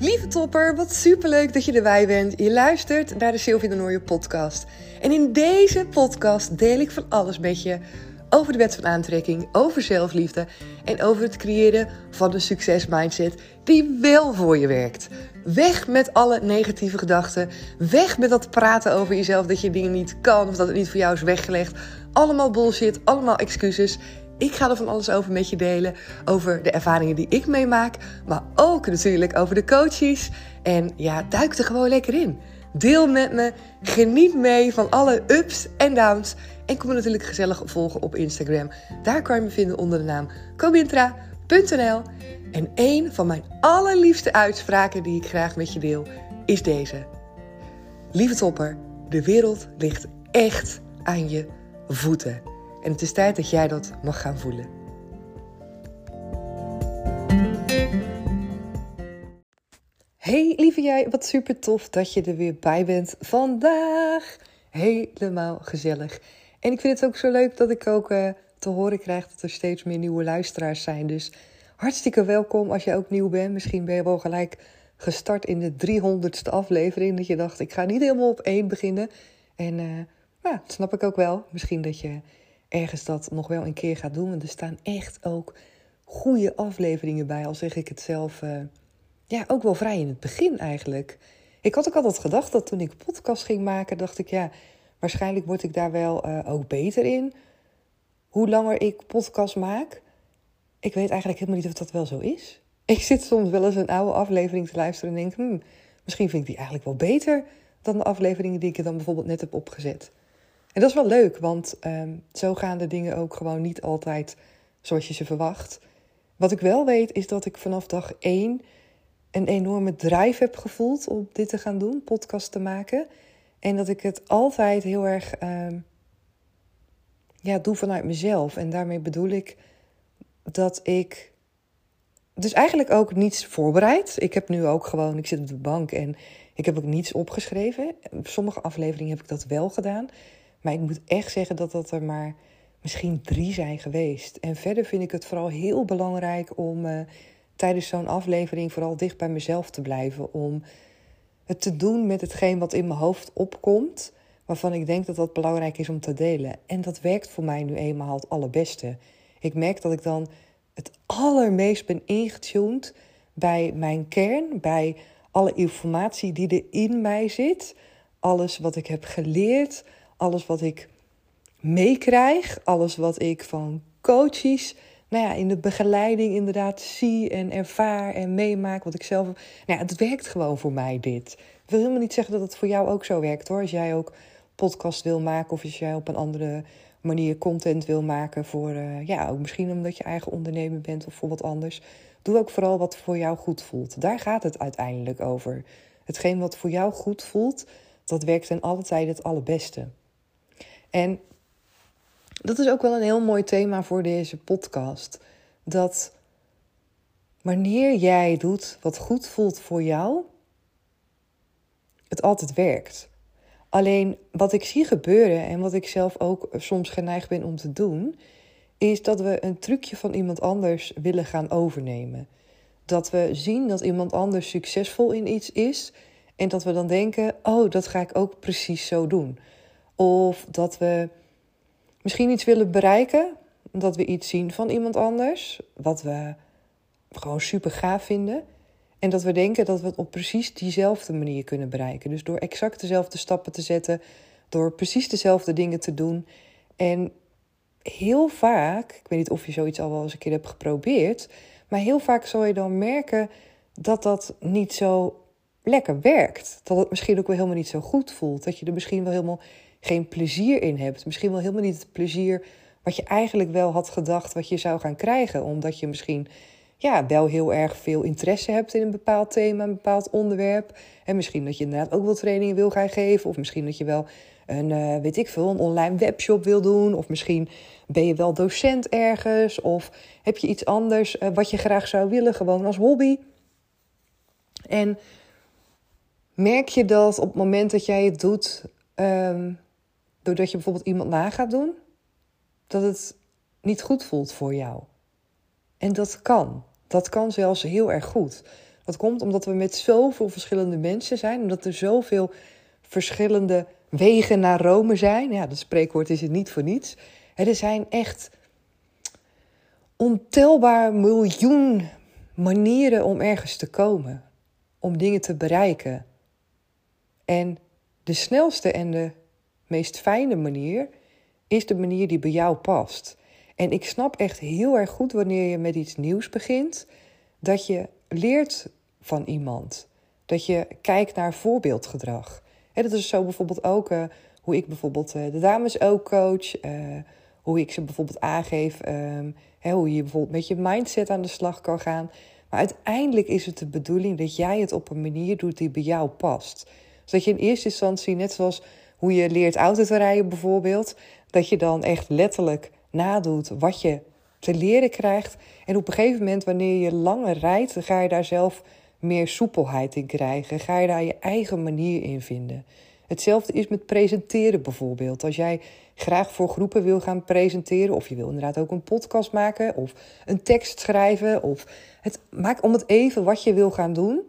Lieve topper, wat superleuk dat je erbij bent. Je luistert naar de Sylvie de Nooie podcast. En in deze podcast deel ik van alles met je over de wet van aantrekking, over zelfliefde en over het creëren van een succesmindset die wel voor je werkt. Weg met alle negatieve gedachten. Weg met dat praten over jezelf dat je dingen niet kan of dat het niet voor jou is weggelegd. Allemaal bullshit, allemaal excuses. Ik ga er van alles over met je delen. Over de ervaringen die ik meemaak. Maar ook natuurlijk over de coaches. En ja, duik er gewoon lekker in. Deel met me. Geniet mee van alle ups en downs. En kom me natuurlijk gezellig volgen op Instagram. Daar kan je me vinden onder de naam cobintra.nl. En een van mijn allerliefste uitspraken die ik graag met je deel is deze. Lieve topper, de wereld ligt echt aan je voeten. En het is tijd dat jij dat mag gaan voelen. Hey lieve jij, wat super tof dat je er weer bij bent vandaag. Helemaal gezellig. En ik vind het ook zo leuk dat ik ook uh, te horen krijg dat er steeds meer nieuwe luisteraars zijn. Dus hartstikke welkom als je ook nieuw bent. Misschien ben je wel gelijk gestart in de 300ste aflevering. Dat je dacht, ik ga niet helemaal op één beginnen. En uh, ja, dat snap ik ook wel. Misschien dat je ergens dat nog wel een keer gaat doen. Want er staan echt ook goede afleveringen bij, al zeg ik het zelf. Uh, ja, ook wel vrij in het begin eigenlijk. Ik had ook altijd gedacht dat toen ik podcast ging maken, dacht ik ja, waarschijnlijk word ik daar wel uh, ook beter in. Hoe langer ik podcast maak. Ik weet eigenlijk helemaal niet of dat wel zo is. Ik zit soms wel eens een oude aflevering te luisteren en denk, hmm, misschien vind ik die eigenlijk wel beter dan de afleveringen die ik er dan bijvoorbeeld net heb opgezet. En dat is wel leuk, want um, zo gaan de dingen ook gewoon niet altijd zoals je ze verwacht. Wat ik wel weet is dat ik vanaf dag één een enorme drive heb gevoeld om dit te gaan doen, podcast te maken. En dat ik het altijd heel erg um, ja, doe vanuit mezelf. En daarmee bedoel ik dat ik dus eigenlijk ook niets voorbereid. Ik heb nu ook gewoon, ik zit op de bank en ik heb ook niets opgeschreven. sommige afleveringen heb ik dat wel gedaan. Maar ik moet echt zeggen dat dat er maar misschien drie zijn geweest. En verder vind ik het vooral heel belangrijk om uh, tijdens zo'n aflevering vooral dicht bij mezelf te blijven. Om het te doen met hetgeen wat in mijn hoofd opkomt. Waarvan ik denk dat dat belangrijk is om te delen. En dat werkt voor mij nu eenmaal het allerbeste. Ik merk dat ik dan het allermeest ben ingetuned bij mijn kern. Bij alle informatie die er in mij zit. Alles wat ik heb geleerd alles wat ik meekrijg, alles wat ik van coaches, nou ja, in de begeleiding inderdaad zie en ervaar en meemaak, wat ik zelf. Nou ja, het werkt gewoon voor mij dit. Ik wil helemaal niet zeggen dat het voor jou ook zo werkt hoor. Als jij ook podcast wil maken of als jij op een andere manier content wil maken voor, uh, ja, ook misschien omdat je eigen ondernemer bent of voor wat anders. Doe ook vooral wat voor jou goed voelt. Daar gaat het uiteindelijk over. Hetgeen wat voor jou goed voelt, dat werkt ten alle tijden het allerbeste. En dat is ook wel een heel mooi thema voor deze podcast. Dat wanneer jij doet wat goed voelt voor jou, het altijd werkt. Alleen wat ik zie gebeuren en wat ik zelf ook soms geneigd ben om te doen, is dat we een trucje van iemand anders willen gaan overnemen. Dat we zien dat iemand anders succesvol in iets is en dat we dan denken: oh, dat ga ik ook precies zo doen. Of dat we misschien iets willen bereiken, dat we iets zien van iemand anders, wat we gewoon super gaaf vinden. En dat we denken dat we het op precies diezelfde manier kunnen bereiken. Dus door exact dezelfde stappen te zetten, door precies dezelfde dingen te doen. En heel vaak, ik weet niet of je zoiets al wel eens een keer hebt geprobeerd, maar heel vaak zal je dan merken dat dat niet zo lekker werkt. Dat het misschien ook wel helemaal niet zo goed voelt. Dat je er misschien wel helemaal geen plezier in hebt. Misschien wel helemaal niet het plezier wat je eigenlijk wel had gedacht wat je zou gaan krijgen. Omdat je misschien ja, wel heel erg veel interesse hebt in een bepaald thema, een bepaald onderwerp. En misschien dat je inderdaad ook wel trainingen wil gaan geven. Of misschien dat je wel een, uh, weet ik veel, een online webshop wil doen. Of misschien ben je wel docent ergens. Of heb je iets anders uh, wat je graag zou willen, gewoon als hobby. En merk je dat op het moment dat jij het doet, um, doordat je bijvoorbeeld iemand na gaat doen, dat het niet goed voelt voor jou. En dat kan. Dat kan zelfs heel erg goed. Dat komt omdat we met zoveel verschillende mensen zijn, omdat er zoveel verschillende wegen naar Rome zijn. Ja, dat spreekwoord is het niet voor niets. Er zijn echt ontelbaar miljoen manieren om ergens te komen, om dingen te bereiken. En de snelste en de meest fijne manier is de manier die bij jou past. En ik snap echt heel erg goed wanneer je met iets nieuws begint, dat je leert van iemand. Dat je kijkt naar voorbeeldgedrag. En dat is zo bijvoorbeeld ook uh, hoe ik bijvoorbeeld uh, de dames ook coach. Uh, hoe ik ze bijvoorbeeld aangeef. Um, hè, hoe je bijvoorbeeld met je mindset aan de slag kan gaan. Maar uiteindelijk is het de bedoeling dat jij het op een manier doet die bij jou past. Zodat je in eerste instantie, net zoals hoe je leert auto te rijden bijvoorbeeld, dat je dan echt letterlijk nadoet wat je te leren krijgt. En op een gegeven moment, wanneer je langer rijdt, ga je daar zelf meer soepelheid in krijgen. Ga je daar je eigen manier in vinden. Hetzelfde is met presenteren bijvoorbeeld. Als jij graag voor groepen wil gaan presenteren, of je wil inderdaad ook een podcast maken, of een tekst schrijven, of het, maak om het even wat je wil gaan doen.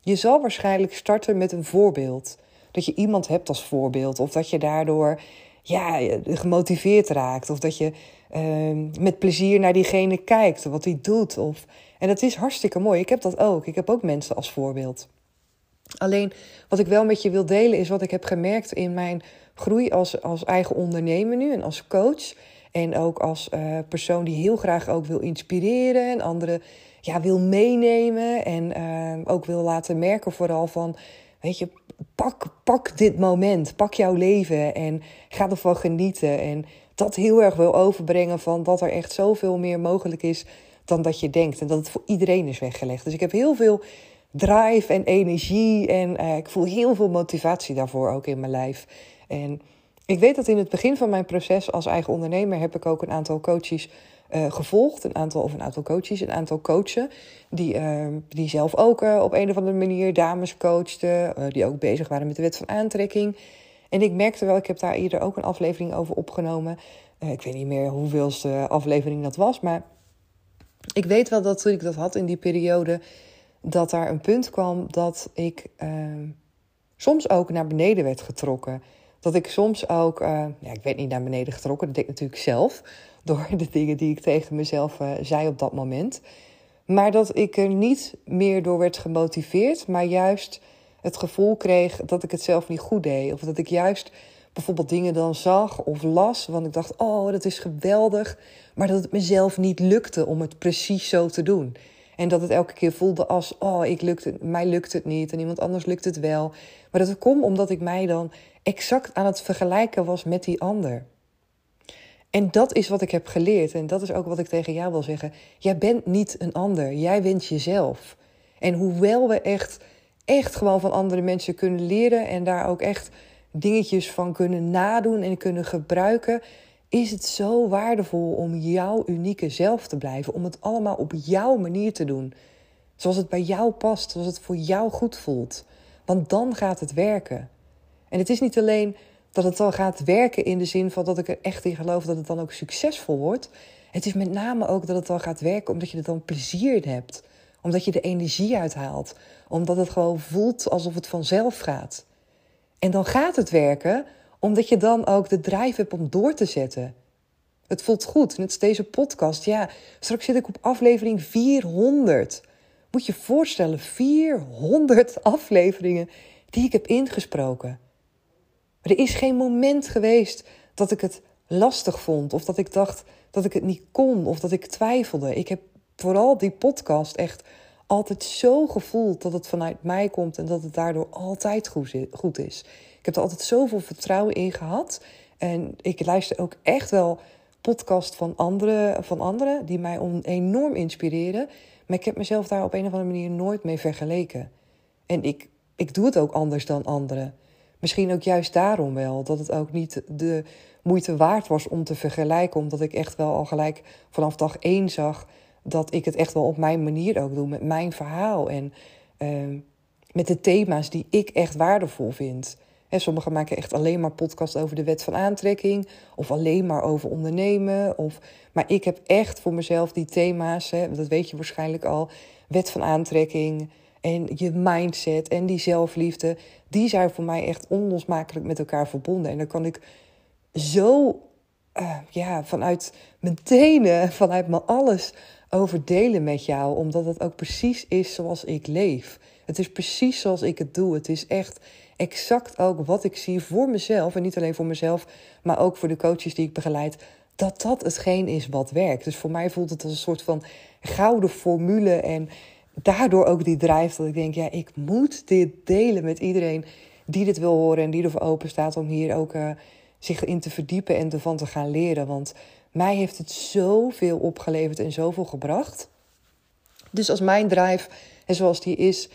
Je zal waarschijnlijk starten met een voorbeeld. Dat je iemand hebt als voorbeeld, of dat je daardoor ja, gemotiveerd raakt, of dat je uh, met plezier naar diegene kijkt, wat hij doet. Of... En dat is hartstikke mooi. Ik heb dat ook. Ik heb ook mensen als voorbeeld. Alleen wat ik wel met je wil delen is wat ik heb gemerkt in mijn groei als, als eigen ondernemer nu en als coach. En ook als uh, persoon die heel graag ook wil inspireren en anderen ja, wil meenemen. En uh, ook wil laten merken vooral van, weet je, pak, pak dit moment, pak jouw leven en ga ervan genieten. En dat heel erg wil overbrengen van dat er echt zoveel meer mogelijk is dan dat je denkt. En dat het voor iedereen is weggelegd. Dus ik heb heel veel drive en energie en uh, ik voel heel veel motivatie daarvoor ook in mijn lijf. En ik weet dat in het begin van mijn proces als eigen ondernemer heb ik ook een aantal coaches uh, gevolgd. Een aantal, of een aantal coaches, een aantal coachen. Die, uh, die zelf ook uh, op een of andere manier dames coachten. die ook bezig waren met de wet van aantrekking. En ik merkte wel, ik heb daar eerder ook een aflevering over opgenomen. ik weet niet meer hoeveelste aflevering dat was. Maar ik weet wel dat toen ik dat had in die periode. Dat daar een punt kwam dat ik ehm, soms ook naar beneden werd getrokken. Dat ik soms ook, ja, ik weet niet naar beneden getrokken, dat deed ik natuurlijk zelf door de dingen die ik tegen mezelf uh, zei op dat moment. Maar dat ik er niet meer door werd gemotiveerd, maar juist het gevoel kreeg dat ik het zelf niet goed deed. Of dat ik juist bijvoorbeeld dingen dan zag of las, want ik dacht, oh, dat is geweldig. Maar dat het mezelf niet lukte om het precies zo te doen. En dat het elke keer voelde als, oh, ik lukte, mij lukt het niet en iemand anders lukt het wel. Maar dat komt omdat ik mij dan exact aan het vergelijken was met die ander. En dat is wat ik heb geleerd. En dat is ook wat ik tegen jou wil zeggen. Jij bent niet een ander. Jij bent jezelf. En hoewel we echt, echt gewoon van andere mensen kunnen leren en daar ook echt dingetjes van kunnen nadoen en kunnen gebruiken, is het zo waardevol om jouw unieke zelf te blijven. Om het allemaal op jouw manier te doen. Zoals het bij jou past, zoals het voor jou goed voelt. Want dan gaat het werken. En het is niet alleen dat het dan gaat werken in de zin van dat ik er echt in geloof dat het dan ook succesvol wordt. Het is met name ook dat het dan gaat werken omdat je er dan plezier in hebt. Omdat je de energie uithaalt. Omdat het gewoon voelt alsof het vanzelf gaat. En dan gaat het werken omdat je dan ook de drijf hebt om door te zetten. Het voelt goed. Net als deze podcast. Ja, straks zit ik op aflevering 400. Moet je voorstellen, 400 afleveringen die ik heb ingesproken. Er is geen moment geweest dat ik het lastig vond of dat ik dacht dat ik het niet kon of dat ik twijfelde. Ik heb vooral die podcast echt altijd zo gevoeld dat het vanuit mij komt en dat het daardoor altijd goed is. Ik heb er altijd zoveel vertrouwen in gehad. En ik luister ook echt wel podcast van anderen, van anderen die mij enorm inspireren. Maar ik heb mezelf daar op een of andere manier nooit mee vergeleken. En ik, ik doe het ook anders dan anderen. Misschien ook juist daarom wel, dat het ook niet de moeite waard was om te vergelijken. Omdat ik echt wel al gelijk vanaf dag één zag dat ik het echt wel op mijn manier ook doe. Met mijn verhaal en uh, met de thema's die ik echt waardevol vind. He, sommigen maken echt alleen maar podcast over de wet van aantrekking. Of alleen maar over ondernemen. Of, maar ik heb echt voor mezelf die thema's, dat weet je waarschijnlijk al. Wet van aantrekking, en je mindset en die zelfliefde, die zijn voor mij echt onlosmakelijk met elkaar verbonden. En dan kan ik zo uh, ja, vanuit mijn tenen, vanuit mijn alles over delen met jou, omdat het ook precies is zoals ik leef. Het is precies zoals ik het doe. Het is echt exact ook wat ik zie voor mezelf. En niet alleen voor mezelf, maar ook voor de coaches die ik begeleid. Dat dat hetgeen is wat werkt. Dus voor mij voelt het als een soort van gouden formule. En daardoor ook die drijf dat ik denk: ja, ik moet dit delen met iedereen die dit wil horen en die ervoor open staat om hier ook uh, zich in te verdiepen en ervan te gaan leren. Want mij heeft het zoveel opgeleverd en zoveel gebracht. Dus als mijn drive, en zoals die is,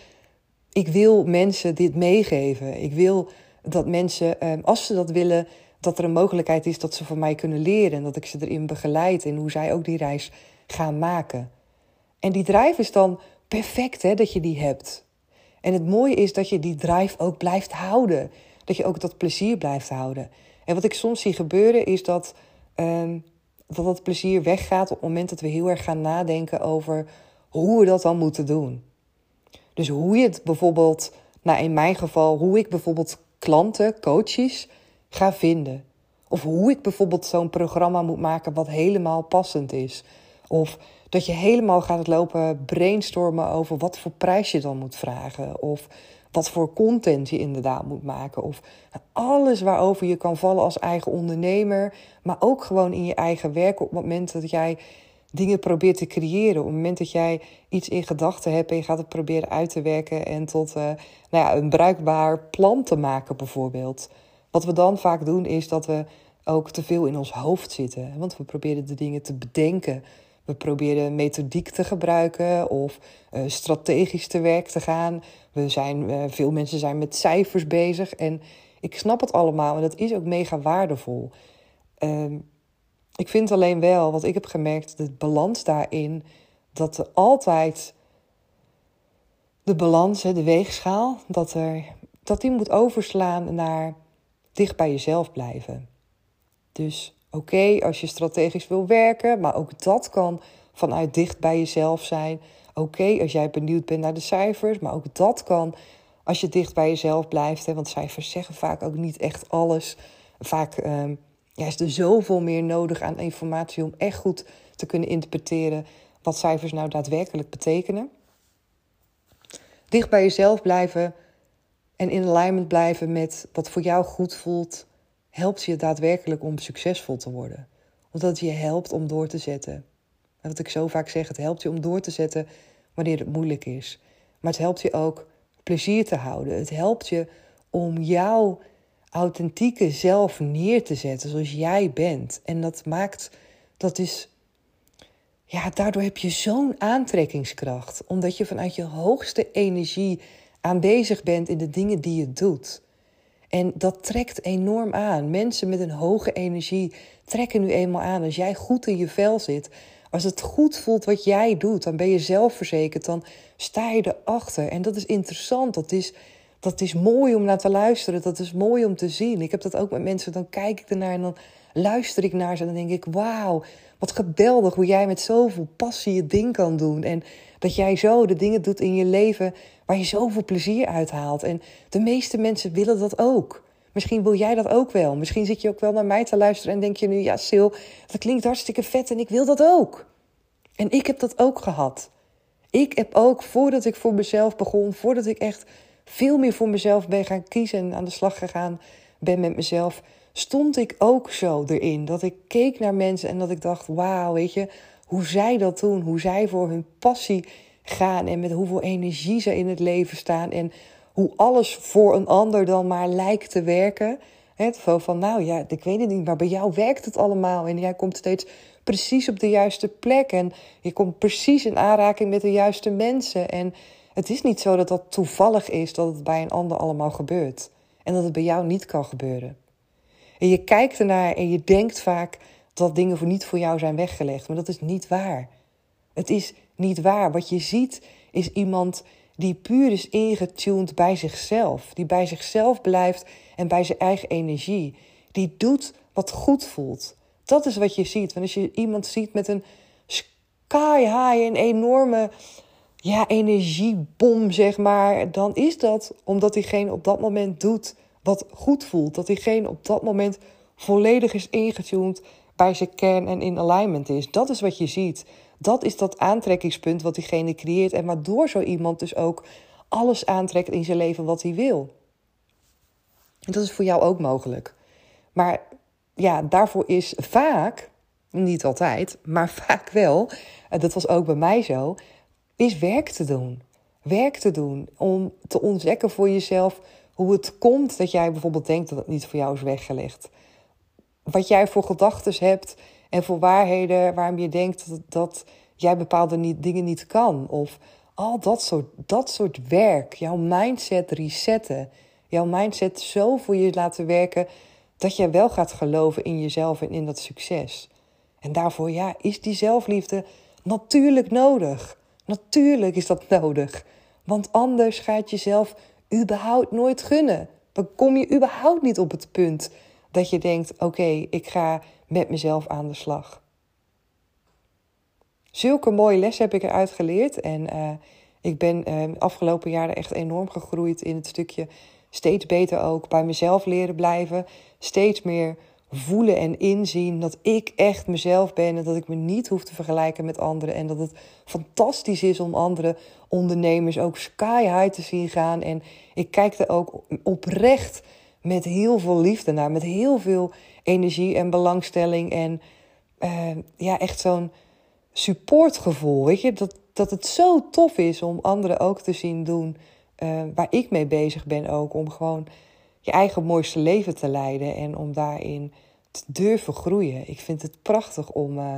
ik wil mensen dit meegeven. Ik wil dat mensen, ehm, als ze dat willen, dat er een mogelijkheid is dat ze van mij kunnen leren. En dat ik ze erin begeleid in hoe zij ook die reis gaan maken. En die drive is dan perfect hè, dat je die hebt. En het mooie is dat je die drive ook blijft houden. Dat je ook dat plezier blijft houden. En wat ik soms zie gebeuren is dat, uh, dat dat plezier weggaat op het moment dat we heel erg gaan nadenken over hoe we dat dan moeten doen. Dus hoe je het bijvoorbeeld, nou in mijn geval, hoe ik bijvoorbeeld klanten, coaches ga vinden. Of hoe ik bijvoorbeeld zo'n programma moet maken wat helemaal passend is. Of dat je helemaal gaat lopen brainstormen over wat voor prijs je dan moet vragen. Of wat voor content je inderdaad moet maken. Of alles waarover je kan vallen als eigen ondernemer. Maar ook gewoon in je eigen werk op het moment dat jij dingen probeert te creëren. Op het moment dat jij iets in gedachten hebt en je gaat het proberen uit te werken en tot uh, nou ja, een bruikbaar plan te maken, bijvoorbeeld. Wat we dan vaak doen is dat we ook te veel in ons hoofd zitten. Want we proberen de dingen te bedenken. We proberen methodiek te gebruiken of uh, strategisch te werk te gaan. We zijn, uh, veel mensen zijn met cijfers bezig. En ik snap het allemaal en dat is ook mega waardevol. Uh, ik vind alleen wel, wat ik heb gemerkt, de balans daarin, dat er altijd de balans, de weegschaal, dat, er, dat die moet overslaan naar dicht bij jezelf blijven. Dus oké, als je strategisch wil werken, maar ook dat kan vanuit dicht bij jezelf zijn. Oké, als jij benieuwd bent naar de cijfers, maar ook dat kan als je dicht bij jezelf blijft. Hè, want cijfers zeggen vaak ook niet echt alles. Vaak ja, is er zoveel meer nodig aan informatie om echt goed te kunnen interpreteren wat cijfers nou daadwerkelijk betekenen. Dicht bij jezelf blijven en in alignment blijven met wat voor jou goed voelt, helpt je daadwerkelijk om succesvol te worden. Omdat het je helpt om door te zetten. En wat ik zo vaak zeg, het helpt je om door te zetten wanneer het moeilijk is. Maar het helpt je ook plezier te houden. Het helpt je om jouw authentieke zelf neer te zetten zoals jij bent. En dat maakt, dat is, ja, daardoor heb je zo'n aantrekkingskracht. Omdat je vanuit je hoogste energie aanwezig bent in de dingen die je doet. En dat trekt enorm aan. Mensen met een hoge energie trekken nu eenmaal aan. Als jij goed in je vel zit, als het goed voelt wat jij doet, dan ben je zelfverzekerd, dan sta je erachter. En dat is interessant. Dat is dat is mooi om naar te luisteren. Dat is mooi om te zien. Ik heb dat ook met mensen. Dan kijk ik ernaar en dan luister ik naar ze. En dan denk ik: wauw, wat geweldig hoe jij met zoveel passie je ding kan doen. En dat jij zo de dingen doet in je leven waar je zoveel plezier uit haalt. En de meeste mensen willen dat ook. Misschien wil jij dat ook wel. Misschien zit je ook wel naar mij te luisteren en denk je nu: ja, Sil, dat klinkt hartstikke vet en ik wil dat ook. En ik heb dat ook gehad. Ik heb ook, voordat ik voor mezelf begon, voordat ik echt veel meer voor mezelf ben gaan kiezen en aan de slag gegaan ben met mezelf, stond ik ook zo erin. Dat ik keek naar mensen en dat ik dacht: wauw, weet je, hoe zij dat doen, hoe zij voor hun passie gaan en met hoeveel energie ze in het leven staan en hoe alles voor een ander dan maar lijkt te werken. Het van, nou ja, ik weet het niet, maar bij jou werkt het allemaal en jij komt steeds precies op de juiste plek en je komt precies in aanraking met de juiste mensen en het is niet zo dat dat toevallig is dat het bij een ander allemaal gebeurt. En dat het bij jou niet kan gebeuren. En je kijkt ernaar en je denkt vaak dat dingen voor niet voor jou zijn weggelegd. Maar dat is niet waar. Het is niet waar. Wat je ziet is iemand die puur is ingetuned bij zichzelf. Die bij zichzelf blijft en bij zijn eigen energie. Die doet wat goed voelt. Dat is wat je ziet. Want als je iemand ziet met een sky high, een enorme ja, energiebom, zeg maar, dan is dat omdat diegene op dat moment doet wat goed voelt. Dat diegene op dat moment volledig is ingetuned bij zijn kern en in alignment is. Dat is wat je ziet. Dat is dat aantrekkingspunt wat diegene creëert en waardoor zo iemand dus ook alles aantrekt in zijn leven wat hij wil. En dat is voor jou ook mogelijk. Maar ja, daarvoor is vaak, niet altijd, maar vaak wel, en dat was ook bij mij zo, is werk te doen. Werk te doen om te ontdekken voor jezelf hoe het komt dat jij bijvoorbeeld denkt dat het niet voor jou is weggelegd. Wat jij voor gedachten hebt en voor waarheden waarom je denkt dat, dat jij bepaalde niet, dingen niet kan. Of al dat soort, dat soort werk, jouw mindset resetten. Jouw mindset zo voor je laten werken dat jij wel gaat geloven in jezelf en in dat succes. En daarvoor ja, is die zelfliefde natuurlijk nodig. Natuurlijk is dat nodig. Want anders gaat jezelf überhaupt nooit gunnen. Dan kom je überhaupt niet op het punt dat je denkt: oké, ik ga met mezelf aan de slag. Zulke mooie lessen heb ik eruit geleerd. En uh, ik ben uh, afgelopen jaren echt enorm gegroeid in het stukje steeds beter ook bij mezelf leren blijven. Steeds meer voelen en inzien dat ik echt mezelf ben en dat ik me niet hoef te vergelijken met anderen. En dat het fantastisch is om andere ondernemers ook sky high te zien gaan. En ik kijk er ook oprecht met heel veel liefde naar, met heel veel energie en belangstelling. En uh, ja, echt zo'n supportgevoel. Weet je, dat, dat het zo tof is om anderen ook te zien doen uh, waar ik mee bezig ben ook. Om gewoon je eigen mooiste leven te leiden en om daarin te durven groeien. Ik vind het prachtig om, uh,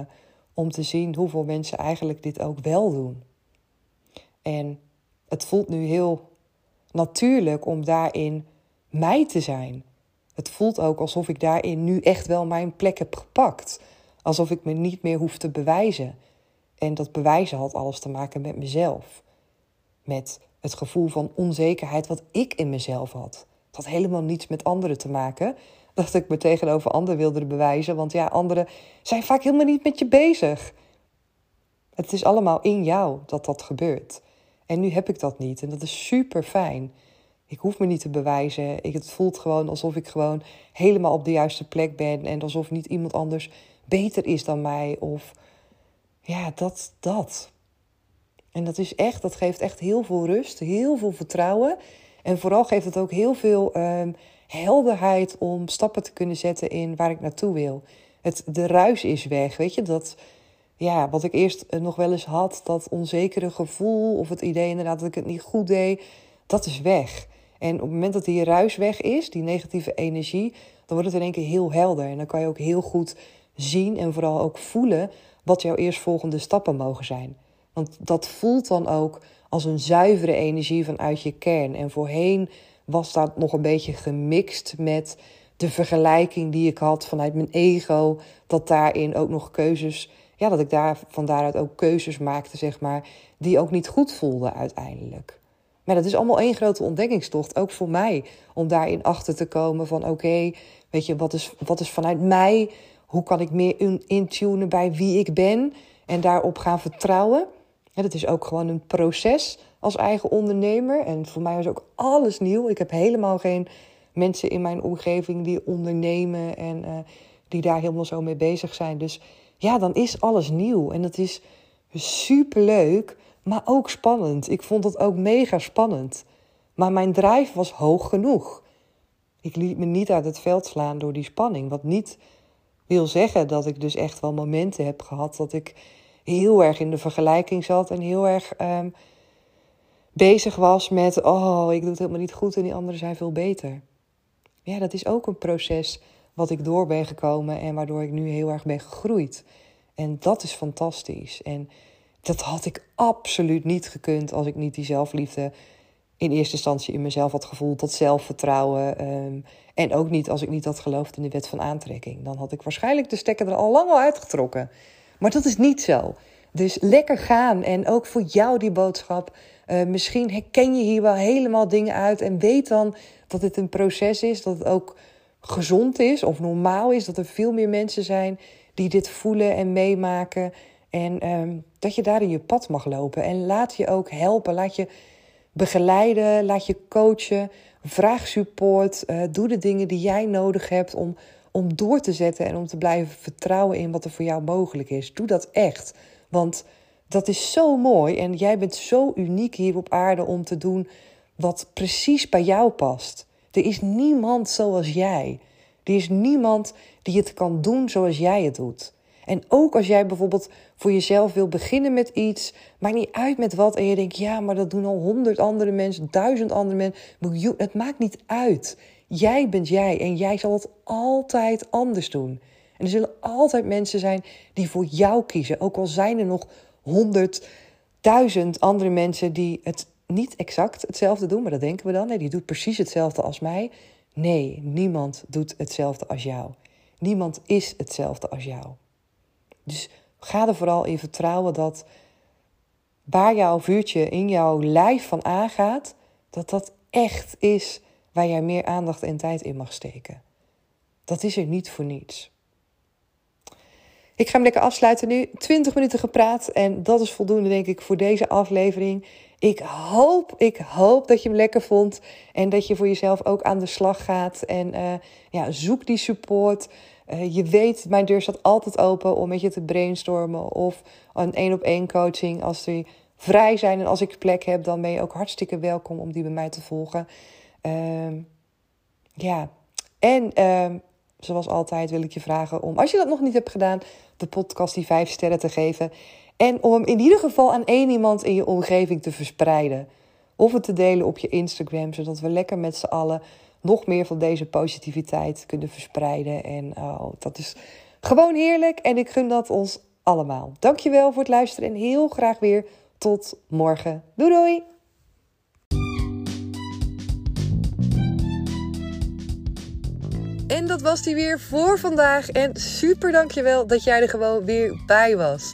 om te zien hoeveel mensen eigenlijk dit ook wel doen. En het voelt nu heel natuurlijk om daarin mij te zijn. Het voelt ook alsof ik daarin nu echt wel mijn plek heb gepakt. Alsof ik me niet meer hoef te bewijzen. En dat bewijzen had alles te maken met mezelf. Met het gevoel van onzekerheid wat ik in mezelf had. Het had helemaal niets met anderen te maken. Dat ik me tegenover anderen wilde bewijzen. Want ja, anderen zijn vaak helemaal niet met je bezig. Het is allemaal in jou dat dat gebeurt. En nu heb ik dat niet. En dat is super fijn. Ik hoef me niet te bewijzen. Ik, het voelt gewoon alsof ik gewoon helemaal op de juiste plek ben. En alsof niet iemand anders beter is dan mij. Of ja, dat, dat. En dat is echt, dat geeft echt heel veel rust, heel veel vertrouwen. En vooral geeft het ook heel veel um, helderheid om stappen te kunnen zetten in waar ik naartoe wil. Het, de ruis is weg, weet je, dat, ja, wat ik eerst eh, nog wel eens had, dat onzekere gevoel of het idee inderdaad dat ik het niet goed deed, dat is weg. En op het moment dat die ruis weg is, die negatieve energie, dan wordt het in één keer heel helder. En dan kan je ook heel goed zien en vooral ook voelen wat jouw eerstvolgende stappen mogen zijn. Want dat voelt dan ook als een zuivere energie vanuit je kern. En voorheen was dat nog een beetje gemixt met de vergelijking die ik had vanuit mijn ego. Dat daarin ook nog keuzes, ja, dat ik daar van daaruit ook keuzes maakte, zeg maar, die ook niet goed voelden uiteindelijk. Maar dat is allemaal één grote ontdekkingstocht, ook voor mij. Om daarin achter te komen van oké, weet je, wat is, wat is vanuit mij? Hoe kan ik meer intunen bij wie ik ben en daarop gaan vertrouwen? Ja, dat is ook gewoon een proces als eigen ondernemer. En voor mij was ook alles nieuw. Ik heb helemaal geen mensen in mijn omgeving die ondernemen en uh, die daar helemaal zo mee bezig zijn. Dus ja, dan is alles nieuw. En dat is super leuk, maar ook spannend. Ik vond het ook mega spannend. Maar mijn drijf was hoog genoeg. Ik liet me niet uit het veld slaan door die spanning. Wat niet wil zeggen dat ik dus echt wel momenten heb gehad dat ik heel erg in de vergelijking zat en heel erg um, bezig was met: oh, ik doe het helemaal niet goed en die anderen zijn veel beter. Ja, dat is ook een proces wat ik door ben gekomen en waardoor ik nu heel erg ben gegroeid. En dat is fantastisch. En dat had ik absoluut niet gekund als ik niet die zelfliefde in eerste instantie in mezelf had gevoeld, dat zelfvertrouwen. Um, en ook niet als ik niet had geloofd in de wet van aantrekking. Dan had ik waarschijnlijk de stekker er al lang al uitgetrokken. Maar dat is niet zo. Dus lekker gaan. En ook voor jou die boodschap. Uh, misschien herken je hier wel helemaal dingen uit. En weet dan dat het een proces is. Dat het ook gezond is of normaal is. Dat er veel meer mensen zijn die dit voelen en meemaken. En ehm, dat je daar in je pad mag lopen. En laat je ook helpen. Laat je begeleiden. Laat je coachen. Vraag support. Uh, doe de dingen die jij nodig hebt om, om door te zetten. En om te blijven vertrouwen in wat er voor jou mogelijk is. Doe dat echt. Want dat is zo mooi. En jij bent zo uniek hier op aarde om te doen wat precies bij jou past. Er is niemand zoals jij. Er is niemand die het kan doen zoals jij het doet. En ook als jij bijvoorbeeld voor jezelf wil beginnen met iets, maakt niet uit met wat, en je denkt, ja, maar dat doen al honderd andere mensen, duizend andere mensen, het maakt niet uit. Jij bent jij en jij zal het altijd anders doen. En er zullen altijd mensen zijn die voor jou kiezen, ook al zijn er nog honderdduizend andere mensen die het niet exact hetzelfde doen, maar dat denken we dan. Nee, die doet precies hetzelfde als mij. Nee, niemand doet hetzelfde als jou. Niemand is hetzelfde als jou. Dus ga er vooral in vertrouwen dat waar jouw vuurtje in jouw lijf van aangaat, dat dat echt is waar jij meer aandacht en tijd in mag steken. Dat is er niet voor niets. Ik ga hem lekker afsluiten nu. 20 minuten gepraat en dat is voldoende denk ik voor deze aflevering. Ik hoop, ik hoop dat je hem lekker vond en dat je voor jezelf ook aan de slag gaat. En uh, ja, zoek die support. Uh, je weet, mijn deur staat altijd open om met je te brainstormen of een één op één coaching. Als die vrij zijn en als ik plek heb, dan ben je ook hartstikke welkom om die bij mij te volgen. Uh, ja, en uh, zoals altijd wil ik je vragen om, als je dat nog niet hebt gedaan, de podcast die vijf sterren te geven. En om hem in ieder geval aan één iemand in je omgeving te verspreiden. Of het te delen op je Instagram, zodat we lekker met z'n allen nog meer van deze positiviteit kunnen verspreiden. En oh, dat is gewoon heerlijk en ik gun dat ons allemaal. Dankjewel voor het luisteren en heel graag weer tot morgen. Doei doei! En dat was die weer voor vandaag. En super dankjewel dat jij er gewoon weer bij was.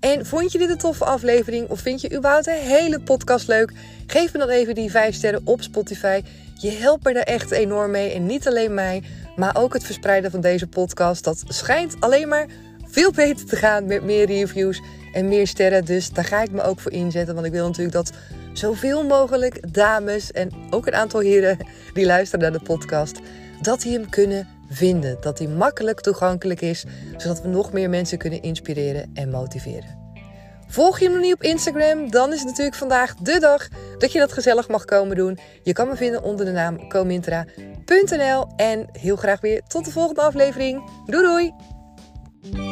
En vond je dit een toffe aflevering of vind je überhaupt een hele podcast leuk? Geef me dan even die 5 sterren op Spotify. Je helpt me daar echt enorm mee. En niet alleen mij, maar ook het verspreiden van deze podcast. Dat schijnt alleen maar veel beter te gaan met meer reviews en meer sterren. Dus daar ga ik me ook voor inzetten. Want ik wil natuurlijk dat zoveel mogelijk dames en ook een aantal heren die luisteren naar de podcast, dat die hem kunnen vinden. Dat die makkelijk toegankelijk is, zodat we nog meer mensen kunnen inspireren en motiveren. Volg je me nog niet op Instagram? Dan is het natuurlijk vandaag de dag dat je dat gezellig mag komen doen. Je kan me vinden onder de naam comintra.nl. En heel graag weer tot de volgende aflevering. Doei doei!